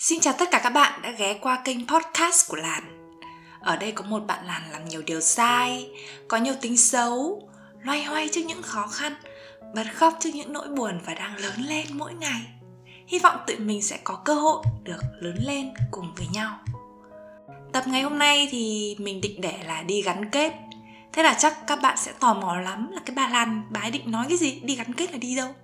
Xin chào tất cả các bạn đã ghé qua kênh podcast của Làn. Ở đây có một bạn Làn làm nhiều điều sai, có nhiều tính xấu, loay hoay trước những khó khăn, bật khóc trước những nỗi buồn và đang lớn lên mỗi ngày. Hy vọng tụi mình sẽ có cơ hội được lớn lên cùng với nhau. Tập ngày hôm nay thì mình định để là đi gắn kết. Thế là chắc các bạn sẽ tò mò lắm là cái bà Lan bà ấy định nói cái gì, đi gắn kết là đi đâu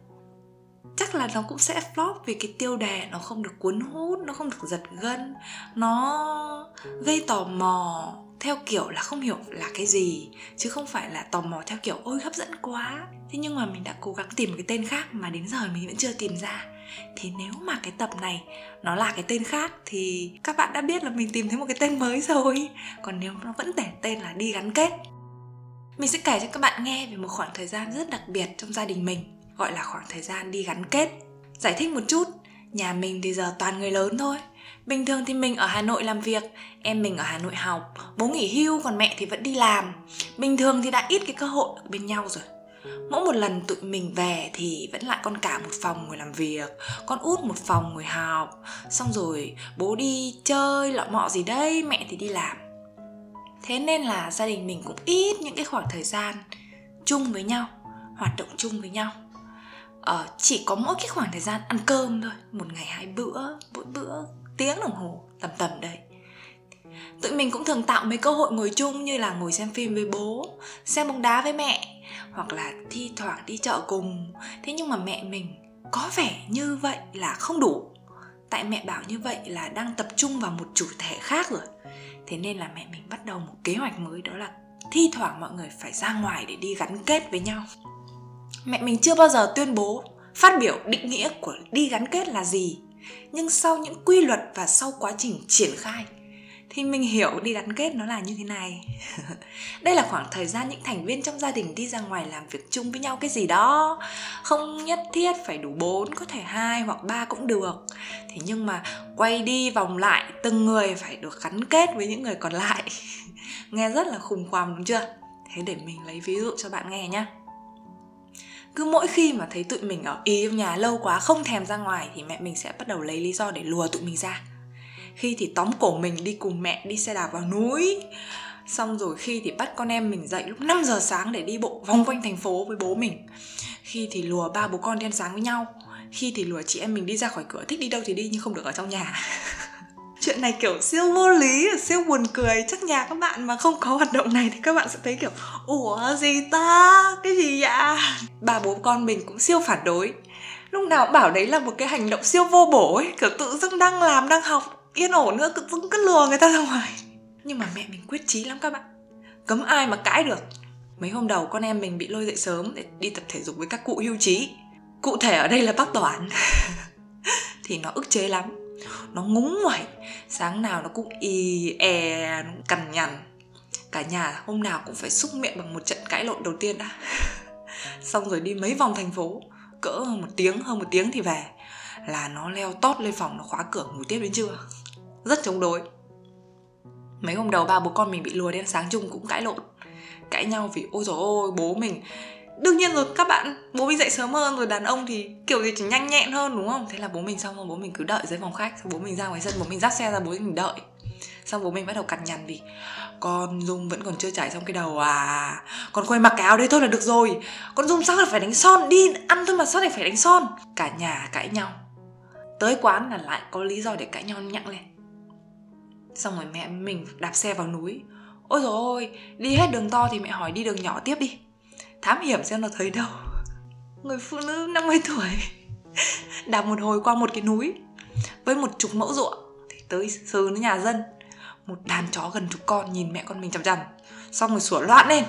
chắc là nó cũng sẽ flop vì cái tiêu đề nó không được cuốn hút, nó không được giật gân. Nó gây tò mò theo kiểu là không hiểu là cái gì, chứ không phải là tò mò theo kiểu, ôi, hấp dẫn quá. Thế nhưng mà mình đã cố gắng tìm cái tên khác mà đến giờ mình vẫn chưa tìm ra. Thì nếu mà cái tập này nó là cái tên khác thì các bạn đã biết là mình tìm thấy một cái tên mới rồi. Còn nếu nó vẫn để tên là đi gắn kết, mình sẽ kể cho các bạn nghe về một khoảng thời gian rất đặc biệt trong gia đình mình gọi là khoảng thời gian đi gắn kết, giải thích một chút. Nhà mình thì giờ toàn người lớn thôi. Bình thường thì mình ở hà nội làm việc, em mình ở hà nội học. Bố nghỉ hưu còn mẹ thì vẫn đi làm. Bình thường thì đã ít cái cơ hội ở bên nhau rồi. Mỗi một lần tụi mình về thì vẫn lại con cả một phòng ngồi làm việc, con út một phòng ngồi học. Xong rồi bố đi chơi, lọ mọ gì đây mẹ thì đi làm. Thế nên là gia đình mình cũng ít những cái khoảng thời gian chung với nhau, hoạt động chung với nhau uh, chỉ có mỗi cái khoảng thời gian ăn cơm thôi một ngày hai bữa mỗi bữa tiếng đồng hồ tầm tầm đấy. Tụi mình cũng thường tạo mấy cơ hội ngồi chung như là ngồi xem phim với bố xem bóng đá với mẹ hoặc là thi thoảng đi chợ cùng. Thế nhưng mà mẹ mình có vẻ như vậy là không đủ. Tại mẹ bảo như vậy là đang tập trung vào một chủ thể khác rồi. Thế nên là mẹ mình bắt đầu một kế hoạch mới đó là thi thoảng mọi người phải ra ngoài để đi gắn kết với nhau mẹ mình chưa bao giờ tuyên bố phát biểu định nghĩa của đi gắn kết là gì. Nhưng sau những quy luật và sau quá trình triển khai, thì mình hiểu đi gắn kết nó là như thế này. Đây là khoảng thời gian những thành viên trong gia đình đi ra ngoài làm việc chung với nhau cái gì đó. Không nhất thiết phải đủ bốn, có thể hai hoặc ba cũng được. Thế nhưng mà quay đi vòng lại, từng người phải được gắn kết với những người còn lại. Nghe rất là khủng khoằm đúng chưa? Thế để mình lấy ví dụ cho bạn nghe nhé cứ mỗi khi mà thấy tụi mình ở ý trong nhà lâu quá, không thèm ra ngoài thì mẹ mình sẽ bắt đầu lấy lý do để lùa tụi mình ra. Khi thì tóm cổ mình đi cùng mẹ đi xe đạp vào núi, xong rồi khi thì bắt con em mình dậy lúc 5 giờ sáng để đi bộ vòng quanh thành phố với bố mình. Khi thì lùa ba bố con đi ăn sáng với nhau, khi thì lùa chị em mình đi ra khỏi cửa, thích đi đâu thì đi nhưng không được ở trong nhà. chuyện này kiểu siêu vô lý, siêu buồn cười. Chắc nhà các bạn mà không có hoạt động này thì các bạn sẽ thấy kiểu, ủa, gì ta? Cái gì vậy? Bà bố con mình cũng siêu phản đối. Lúc nào cũng bảo đấy là một cái hành động siêu vô bổ ấy, kiểu tự dưng đang làm, đang học, yên ổn nữa, tự dưng cứ lừa người ta ra ngoài. Nhưng mà mẹ mình quyết chí lắm các bạn. Cấm ai mà cãi được. Mấy hôm đầu con em mình bị lôi dậy sớm để đi tập thể dục với các cụ hưu trí. Cụ thể ở đây là bác toán thì nó ức chế lắm nó ngúng ngoẩy, sáng nào nó cũng y e nó cũng cằn nhằn. Cả nhà hôm nào cũng phải xúc miệng bằng một trận cãi lộn đầu tiên đã. Xong rồi đi mấy vòng thành phố, cỡ hơn một tiếng, hơn một tiếng thì về. Là nó leo tót lên phòng, nó khóa cửa ngủ tiếp đến trưa. Rất chống đối. Mấy hôm đầu ba bố con mình bị lùa đến sáng chung cũng cãi lộn. Cãi nhau vì ôi rồi ôi, bố mình đương nhiên rồi, các bạn, bố mình dậy sớm hơn rồi, đàn ông thì kiểu gì chỉ nhanh nhẹn hơn, đúng không? Thế là bố mình xong rồi, bố mình cứ đợi dưới phòng khách, xong bố mình ra ngoài sân, bố mình dắt xe ra, bố mình đợi. Xong bố mình bắt đầu cằn nhằn vì con dung vẫn còn chưa chảy xong cái đầu à. Con quay mặc cái áo đấy thôi là được rồi. Con dung sao là phải đánh son, đi ăn thôi mà sao lại phải đánh son? Cả nhà cãi nhau. Tới quán là lại có lý do để cãi nhau nhặng lên. Xong rồi mẹ mình đạp xe vào núi. Ôi rồi ôi, đi hết đường to thì mẹ hỏi đi đường nhỏ tiếp đi thám hiểm xem nó thấy đâu. Người phụ nữ 50 tuổi, đạp một hồi qua một cái núi với một chục mẫu ruộng thì tới sờ đến nhà dân. Một đàn chó gần chục con nhìn mẹ con mình chằm chằm. Xong rồi sủa loạn lên.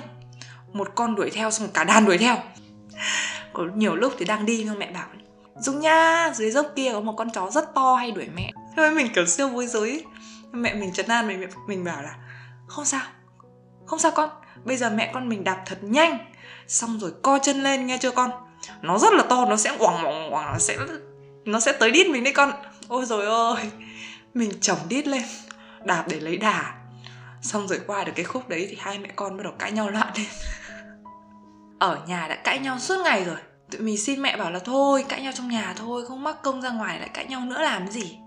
Một con đuổi theo, xong cả đàn đuổi theo. Có nhiều lúc thì đang đi nhưng mẹ bảo, dung nha, dưới dốc kia có một con chó rất to hay đuổi mẹ. Thôi mình kiểu siêu vui dối mẹ mình chấn an, mình mình bảo là, không sao không sao con. Bây giờ mẹ con mình đạp thật nhanh xong rồi co chân lên nghe chưa con? Nó rất là to, nó sẽ quẳng quẳng quẳng, nó sẽ nó sẽ tới đít mình đấy con. Ôi rồi ôi mình chồng đít lên, đạp để lấy đà. Xong rồi qua được cái khúc đấy thì hai mẹ con bắt đầu cãi nhau loạn lên. Ở nhà đã cãi nhau suốt ngày rồi. Tụi mình xin mẹ bảo là thôi, cãi nhau trong nhà thôi, không mắc công ra ngoài lại cãi nhau nữa làm gì?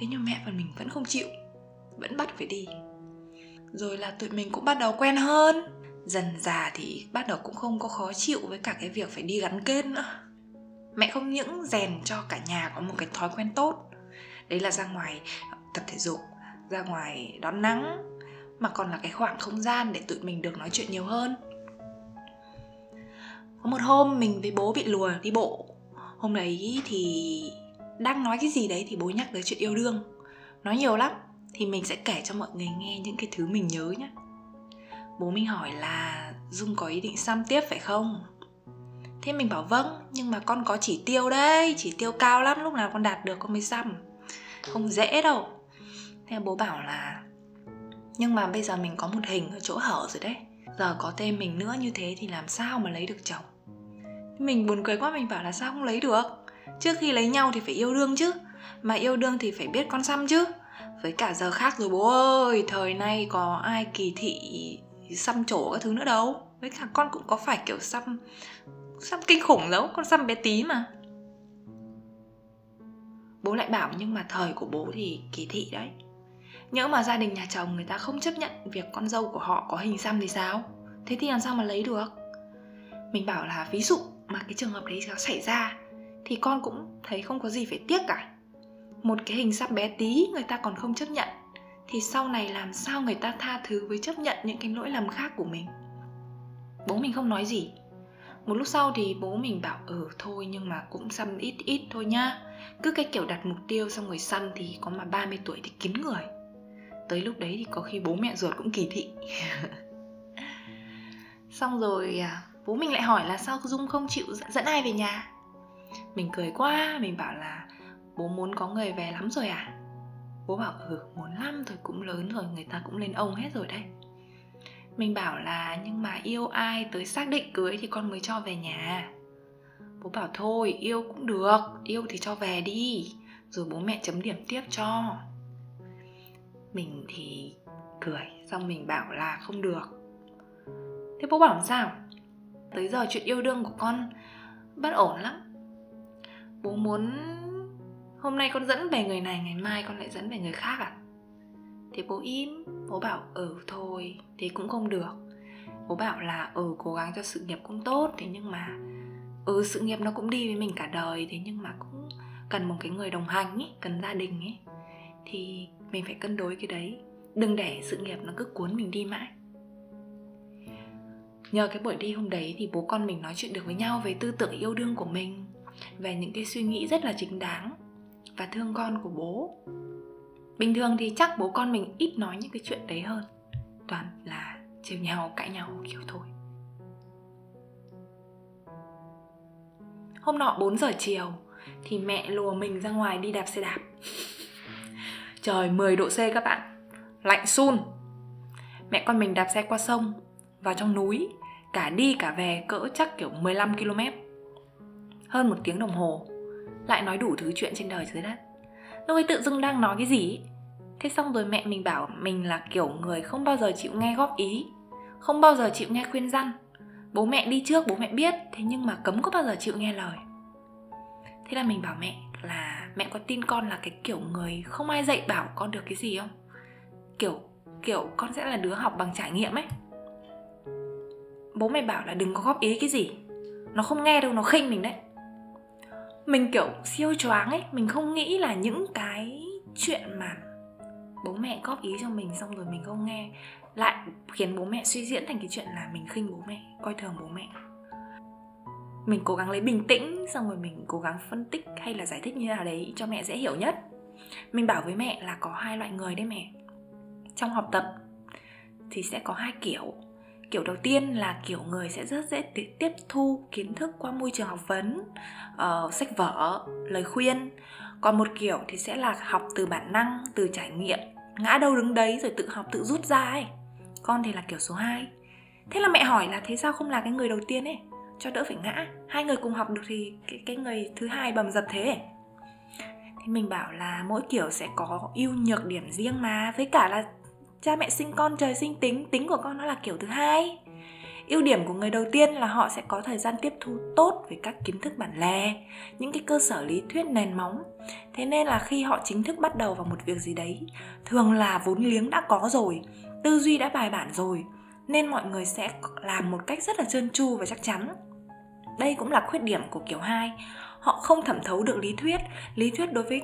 Thế nhưng mẹ và mình vẫn không chịu, vẫn bắt phải đi. Rồi là tụi mình cũng bắt đầu quen hơn dần già thì bắt đầu cũng không có khó chịu với cả cái việc phải đi gắn kết nữa. Mẹ không những rèn cho cả nhà có một cái thói quen tốt, đấy là ra ngoài tập thể dục, ra ngoài đón nắng, mà còn là cái khoảng không gian để tụi mình được nói chuyện nhiều hơn. Có một hôm mình với bố bị lùa đi bộ. Hôm đấy thì đang nói cái gì đấy thì bố nhắc tới chuyện yêu đương. Nói nhiều lắm, thì mình sẽ kể cho mọi người nghe những cái thứ mình nhớ nhé bố mình hỏi là dung có ý định xăm tiếp phải không? Thế mình bảo vâng nhưng mà con có chỉ tiêu đấy, chỉ tiêu cao lắm, lúc nào con đạt được con mới xăm. Không dễ đâu. Thế bố bảo là, nhưng mà bây giờ mình có một hình ở chỗ hở rồi đấy. Giờ có tên mình nữa như thế thì làm sao mà lấy được chồng? Mình buồn cười quá, mình bảo là sao không lấy được? Trước khi lấy nhau thì phải yêu đương chứ. Mà yêu đương thì phải biết con xăm chứ. Với cả giờ khác rồi, bố ơi, thời nay có ai kỳ thị xăm trổ các thứ nữa đâu. Với cả con cũng có phải kiểu xăm xăm kinh khủng đâu con xăm bé tí mà. Bố lại bảo nhưng mà thời của bố thì kỳ thị đấy. Nhỡ mà gia đình nhà chồng người ta không chấp nhận việc con dâu của họ có hình xăm thì sao? Thế thì làm sao mà lấy được? Mình bảo là ví dụ mà cái trường hợp đấy nó xảy ra thì con cũng thấy không có gì phải tiếc cả. Một cái hình xăm bé tí người ta còn không chấp nhận thì sau này làm sao người ta tha thứ với chấp nhận những cái lỗi lầm khác của mình? Bố mình không nói gì. Một lúc sau thì bố mình bảo ừ thôi nhưng mà cũng xăm ít ít thôi nhá. Cứ cái kiểu đặt mục tiêu xong rồi xăm thì có mà 30 tuổi thì kín người. Tới lúc đấy thì có khi bố mẹ ruột cũng kỳ thị. Xong rồi à, bố mình lại hỏi là sao dung không chịu dẫn ai về nhà? Mình cười quá, mình bảo là, bố muốn có người về lắm rồi à? Bố bảo ừ muốn thôi rồi cũng lớn rồi, người ta cũng lên ông hết rồi đấy. Mình bảo là, nhưng mà yêu ai tới xác định cưới thì con mới cho về nhà. Bố bảo, thôi, yêu cũng được, yêu thì cho về đi, rồi bố mẹ chấm điểm tiếp cho. Mình thì cười, xong mình bảo là không được. Thế bố bảo sao? Tới giờ chuyện yêu đương của con bất ổn lắm. Bố muốn hôm nay con dẫn về người này, ngày mai con lại dẫn về người khác à? Thì bố im, bố bảo ừ thôi. Thì cũng không được. Bố bảo là ừ cố gắng cho sự nghiệp cũng tốt, thế nhưng mà ừ sự nghiệp nó cũng đi với mình cả đời, thế nhưng mà cũng cần một cái người đồng hành ý, cần gia đình ấy thì mình phải cân đối cái đấy. Đừng để sự nghiệp nó cứ cuốn mình đi mãi. Nhờ cái buổi đi hôm đấy thì bố con mình nói chuyện được với nhau về tư tưởng yêu đương của mình, về những cái suy nghĩ rất là chính đáng và thương con của bố. Bình thường thì chắc bố con mình ít nói những cái chuyện đấy hơn. Toàn là trêu nhau, cãi nhau kiểu thôi. Hôm nọ 4 giờ chiều thì mẹ lùa mình ra ngoài đi đạp xe đạp. Trời 10 độ C các bạn. Lạnh sun. Mẹ con mình đạp xe qua sông, vào trong núi, cả đi cả về cỡ chắc kiểu 15 km hơn một tiếng đồng hồ lại nói đủ thứ chuyện trên đời dưới đất lúc ấy tự dưng đang nói cái gì thế xong rồi mẹ mình bảo mình là kiểu người không bao giờ chịu nghe góp ý, không bao giờ chịu nghe khuyên răn. Bố mẹ đi trước, bố mẹ biết, thế nhưng mà cấm có bao giờ chịu nghe lời. Thế là mình bảo mẹ là, mẹ có tin con là cái kiểu người không ai dạy bảo con được cái gì không? Kiểu kiểu con sẽ là đứa học bằng trải nghiệm ấy. Bố mẹ bảo là đừng có góp ý cái gì. Nó không nghe đâu, nó khinh mình đấy mình, kiểu, siêu choáng ấy. Mình không nghĩ là những cái chuyện mà bố mẹ góp ý cho mình xong rồi mình không nghe lại khiến bố mẹ suy diễn thành cái chuyện là mình khinh bố mẹ, coi thường bố mẹ. Mình cố gắng lấy bình tĩnh xong rồi mình cố gắng phân tích hay là giải thích như nào đấy cho mẹ dễ hiểu nhất. Mình bảo với mẹ là có hai loại người đấy mẹ. Trong học tập thì sẽ có hai kiểu kiểu đầu tiên là kiểu người sẽ rất dễ tiếp thu kiến thức qua môi trường học vấn uh, sách vở lời khuyên. Còn một kiểu thì sẽ là học từ bản năng từ trải nghiệm ngã đâu đứng đấy rồi tự học tự rút ra ấy. Con thì là kiểu số 2 thế là mẹ hỏi là thế sao không là cái người đầu tiên ấy? Cho đỡ phải ngã. Hai người cùng học được thì cái, cái người thứ hai bầm dập thế. Thì mình bảo là mỗi kiểu sẽ có ưu nhược điểm riêng mà. Với cả là cha mẹ sinh con, trời sinh tính tính của con nó là kiểu thứ hai. Ưu điểm của người đầu tiên là họ sẽ có thời gian tiếp thu tốt về các kiến thức bản lề, những cái cơ sở lý thuyết nền móng. Thế nên là khi họ chính thức bắt đầu vào một việc gì đấy, thường là vốn liếng đã có rồi, tư duy đã bài bản rồi, nên mọi người sẽ làm một cách rất là trơn tru và chắc chắn. Đây cũng là khuyết điểm của kiểu 2 họ không thẩm thấu được lý thuyết. Lý thuyết đối với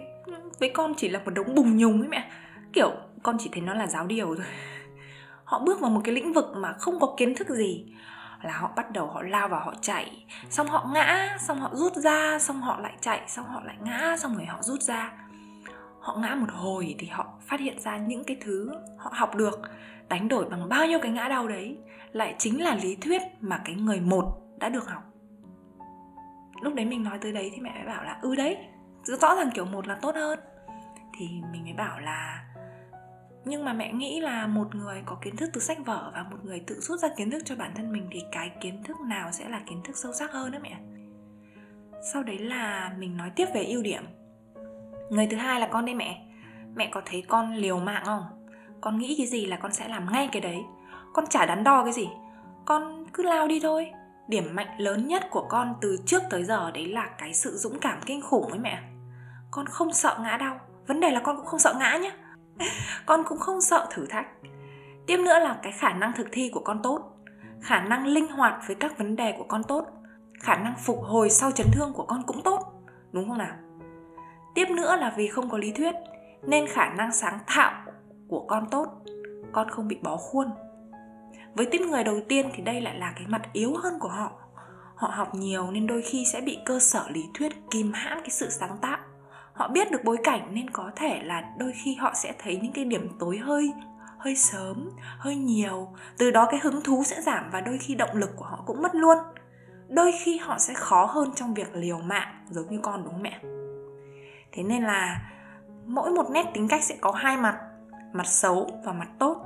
với con chỉ là một đống bùng nhùng ấy mẹ kiểu, con chỉ thấy nó là giáo điều thôi. Họ bước vào một cái lĩnh vực mà không có kiến thức gì. Là họ bắt đầu họ lao vào họ chạy. Xong họ ngã, xong họ rút ra, xong họ lại chạy, xong họ lại ngã, xong rồi họ rút ra. Họ ngã một hồi thì họ phát hiện ra những cái thứ họ học được, đánh đổi bằng bao nhiêu cái ngã đau đấy, lại chính là lý thuyết mà cái người một đã được học. Lúc đấy mình nói tới đấy thì mẹ mới bảo là ừ đấy, rõ ràng kiểu một là tốt hơn. Thì mình mới bảo là nhưng mà mẹ nghĩ là một người có kiến thức từ sách vở và một người tự rút ra kiến thức cho bản thân mình thì cái kiến thức nào sẽ là kiến thức sâu sắc hơn đó mẹ? Sau đấy là mình nói tiếp về ưu điểm. Người thứ hai là con đây mẹ. Mẹ có thấy con liều mạng không? Con nghĩ cái gì là con sẽ làm ngay cái đấy? Con chả đắn đo cái gì. Con cứ lao đi thôi. Điểm mạnh lớn nhất của con từ trước tới giờ đấy là cái sự dũng cảm kinh khủng ấy mẹ. Con không sợ ngã đau. Vấn đề là con cũng không sợ ngã nhá. con cũng không sợ thử thách. Tiếp nữa là cái khả năng thực thi của con tốt, khả năng linh hoạt với các vấn đề của con tốt, khả năng phục hồi sau chấn thương của con cũng tốt, đúng không nào? Tiếp nữa là vì không có lý thuyết, nên khả năng sáng tạo của con tốt, con không bị bó khuôn. Với tiếp người đầu tiên thì đây lại là cái mặt yếu hơn của họ. Họ học nhiều nên đôi khi sẽ bị cơ sở lý thuyết kìm hãm cái sự sáng tạo họ biết được bối cảnh nên có thể là đôi khi họ sẽ thấy những cái điểm tối hơi hơi sớm, hơi nhiều. Từ đó cái hứng thú sẽ giảm và đôi khi động lực của họ cũng mất luôn. Đôi khi họ sẽ khó hơn trong việc liều mạng, giống như con đúng mẹ? Thế nên là mỗi một nét tính cách sẽ có hai mặt mặt xấu và mặt tốt.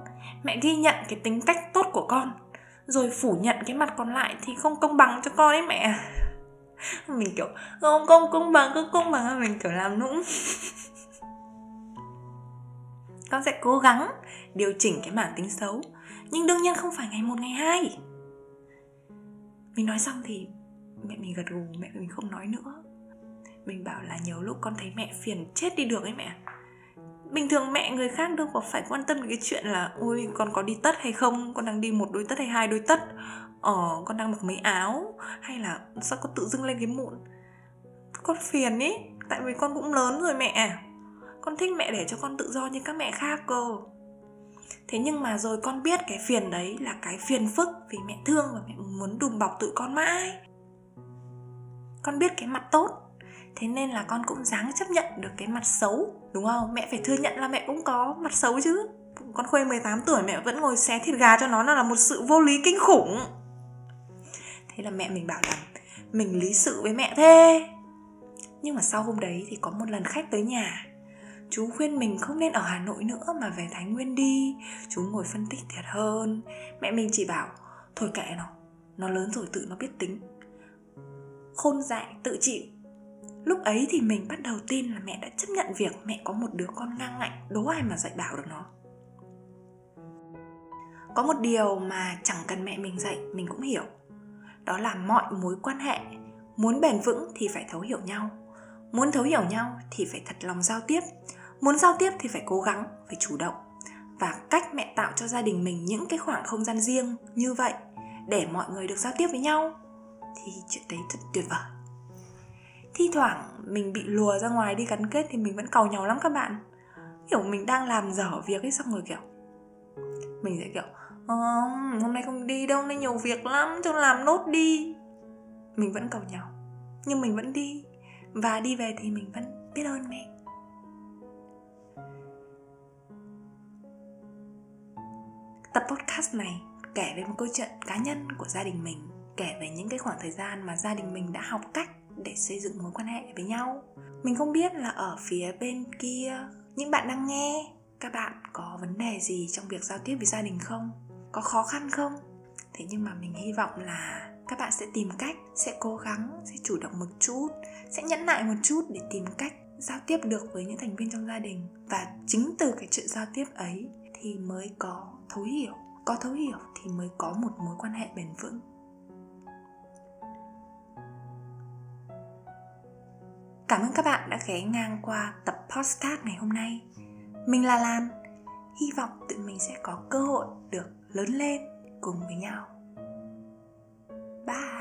Mẹ ghi nhận cái tính cách tốt của con, rồi phủ nhận cái mặt còn lại thì không công bằng cho con ấy mẹ. mình kiểu, không không công bằng cứ công bằng. Mình kiểu làm nũng. Con sẽ cố gắng điều chỉnh cái bản tính xấu, nhưng đương nhiên không phải ngày một, ngày hai. Mình nói xong thì mẹ mình gật gù, mẹ mình không nói nữa. Mình bảo là nhiều lúc con thấy mẹ phiền chết đi được ấy mẹ. Bình thường mẹ người khác đâu có phải quan tâm đến cái chuyện là, ôi, con có đi tất hay không? Con đang đi một đôi tất hay hai đôi tất? Ờ con đang mặc mấy áo? Hay là sao con tự dưng lên cái mụn? Con phiền ý, tại vì con cũng lớn rồi mẹ. Con thích mẹ để cho con tự do như các mẹ khác cơ. Thế nhưng mà rồi con biết cái phiền đấy là cái phiền phức vì mẹ thương và mẹ muốn đùm bọc tụi con mãi. Con biết cái mặt tốt, thế nên là con cũng dáng chấp nhận được cái mặt xấu, đúng không? Mẹ phải thừa nhận là mẹ cũng có mặt xấu chứ. Con khuê 18 tuổi mẹ vẫn ngồi xé thịt gà cho nó là một sự vô lý kinh khủng thế là mẹ mình bảo là, mình lý sự với mẹ thế. Nhưng mà sau hôm đấy thì có một lần khách tới nhà. Chú khuyên mình không nên ở hà nội nữa mà về thái nguyên đi. Chú ngồi phân tích thiệt hơn. Mẹ mình chỉ bảo, thôi kệ nó nó lớn rồi tự nó biết tính. Khôn dại, tự chịu. Lúc ấy thì mình bắt đầu tin là mẹ đã chấp nhận việc mẹ có một đứa con ngang ngạnh, đố ai mà dạy bảo được nó. Có một điều mà chẳng cần mẹ mình dạy, mình cũng hiểu đó là mọi mối quan hệ. Muốn bền vững thì phải thấu hiểu nhau. Muốn thấu hiểu nhau thì phải thật lòng giao tiếp. Muốn giao tiếp thì phải cố gắng, phải chủ động. Và cách mẹ tạo cho gia đình mình những cái khoảng không gian riêng như vậy để mọi người được giao tiếp với nhau thì chuyện đấy thật tuyệt vời. Thi thoảng mình bị lùa ra ngoài đi gắn kết thì mình vẫn cầu nhau lắm các bạn. Kiểu mình đang làm dở việc ấy, xong rồi kiểu mình sẽ kiểu không, hôm nay không đi đâu nay nhiều việc lắm cho làm nốt đi. Mình vẫn cầu nhau nhưng mình vẫn đi. Và đi về thì mình vẫn biết ơn mẹ. Tập podcast này kể về một câu chuyện cá nhân của gia đình mình kể về những cái khoảng thời gian mà gia đình mình đã học cách để xây dựng mối quan hệ với nhau. Mình không biết là ở phía bên kia những bạn đang nghe các bạn có vấn đề gì trong việc giao tiếp với gia đình không? có khó khăn không? Thế nhưng mà mình hy vọng là các bạn sẽ tìm cách, sẽ cố gắng, sẽ chủ động một chút, sẽ nhẫn nại một chút để tìm cách giao tiếp được với những thành viên trong gia đình. Và chính từ cái chuyện giao tiếp ấy thì mới có thấu hiểu. Có thấu hiểu thì mới có một mối quan hệ bền vững. Cảm ơn các bạn đã ghé ngang qua tập podcast ngày hôm nay. Mình là lan. Hy vọng tụi mình sẽ có cơ hội được lớn lên cùng với nhau. Bye.